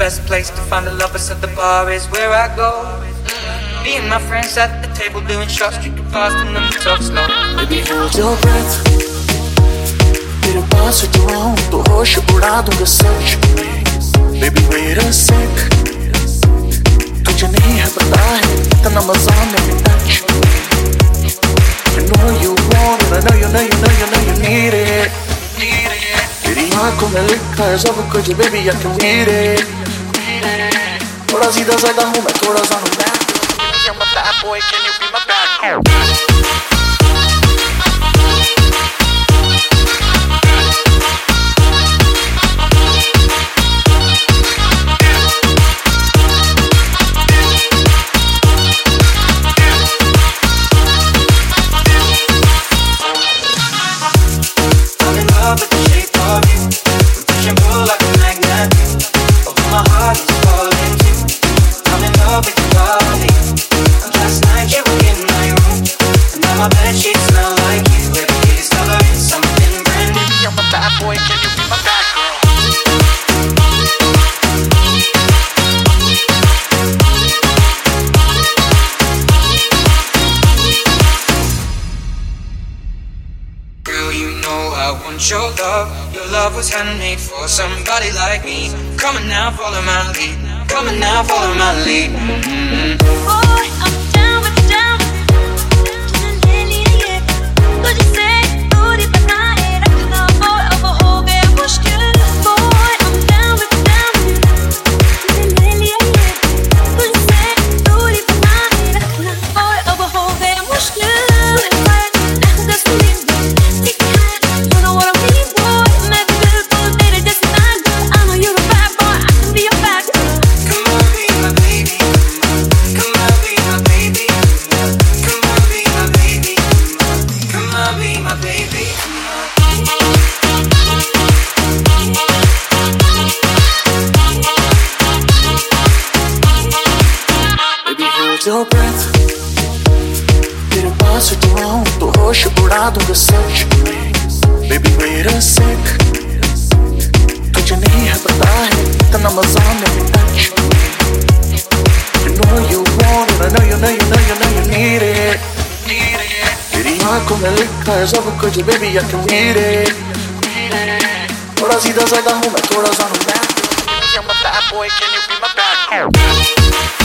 lovers, and the best place to find the lovers at the bar is where I go. Me and my friends at the table doing shots, drinking fast and then we talk slow. Baby, hold your breath. तेरे पास जो आऊं तो होश उड़ा दूंगा सच में Baby, wait a sec. तुझे नहीं है पता है इतना मजा मेरे touch I know you want it, I know you know you know you know you need it. तेरी आंखों में लिखा है सब कुछ baby I can read it. थोड़ा सीधा साधा हूँ मैं थोड़ा सा हूँ मैं I'm a bad boy, can you be my bad girl? You know I want your love. Your love was handmade for somebody like me. Come on now, follow my lead. Come on now, follow my lead. Mhm. Boy, hold your breath. तेरे पास जो आऊं तो होश उड़ा दूंगा सच में Baby, wait a sec. तुझे नहीं है पता है इतना मजा मेरे touch में I know you want it, I know you know you know you know you need it. तेरी आंखों में लिखा है सब कुछ baby I can read it. थोड़ा सीधा साधा हूँ मैं थोड़ा सा हूँ मैं I'm a bad boy, can you be my bad girl?